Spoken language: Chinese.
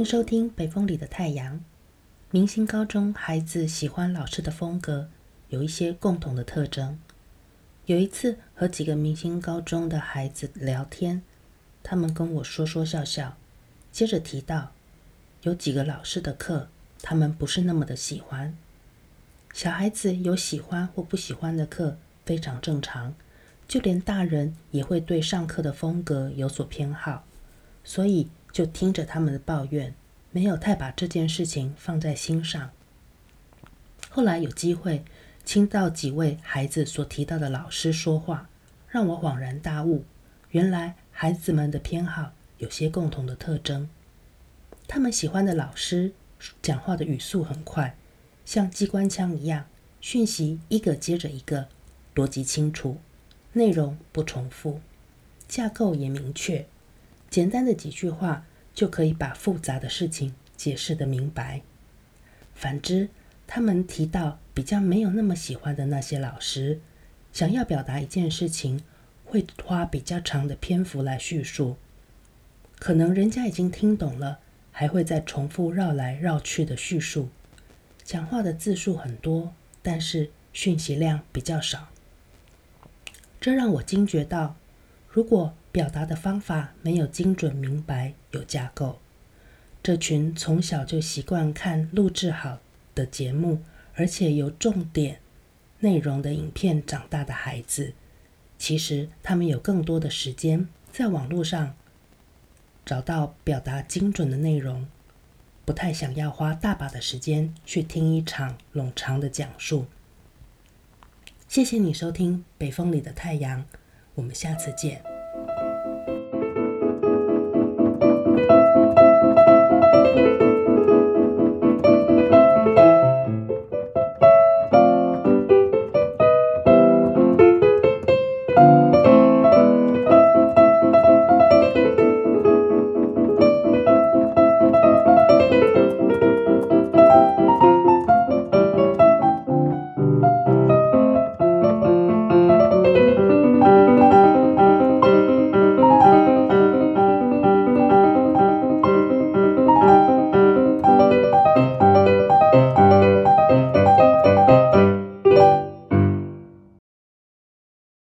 迎收听《北风里的太阳》。明星高中孩子喜欢老师的风格，有一些共同的特征。有一次和几个明星高中的孩子聊天，他们跟我说说笑笑，接着提到有几个老师的课，他们不是那么的喜欢。小孩子有喜欢或不喜欢的课，非常正常。就连大人也会对上课的风格有所偏好，所以就听着他们的抱怨，没有太把这件事情放在心上。后来有机会听到几位孩子所提到的老师说话，让我恍然大悟，原来孩子们的偏好有些共同的特征。他们喜欢的老师讲话的语速很快。像机关枪一样，讯息一个接着一个，逻辑清楚，内容不重复，架构也明确，简单的几句话就可以把复杂的事情解释得明白。反之，他们提到比较没有那么喜欢的那些老师，想要表达一件事情，会花比较长的篇幅来叙述，可能人家已经听懂了，还会再重复绕来绕去的叙述。讲话的字数很多，但是讯息量比较少。这让我惊觉到，如果表达的方法没有精准明白、有架构，这群从小就习惯看录制好的节目，而且有重点内容的影片长大的孩子，其实他们有更多的时间在网络上找到表达精准的内容。不太想要花大把的时间去听一场冗长的讲述。谢谢你收听《北风里的太阳》，我们下次见。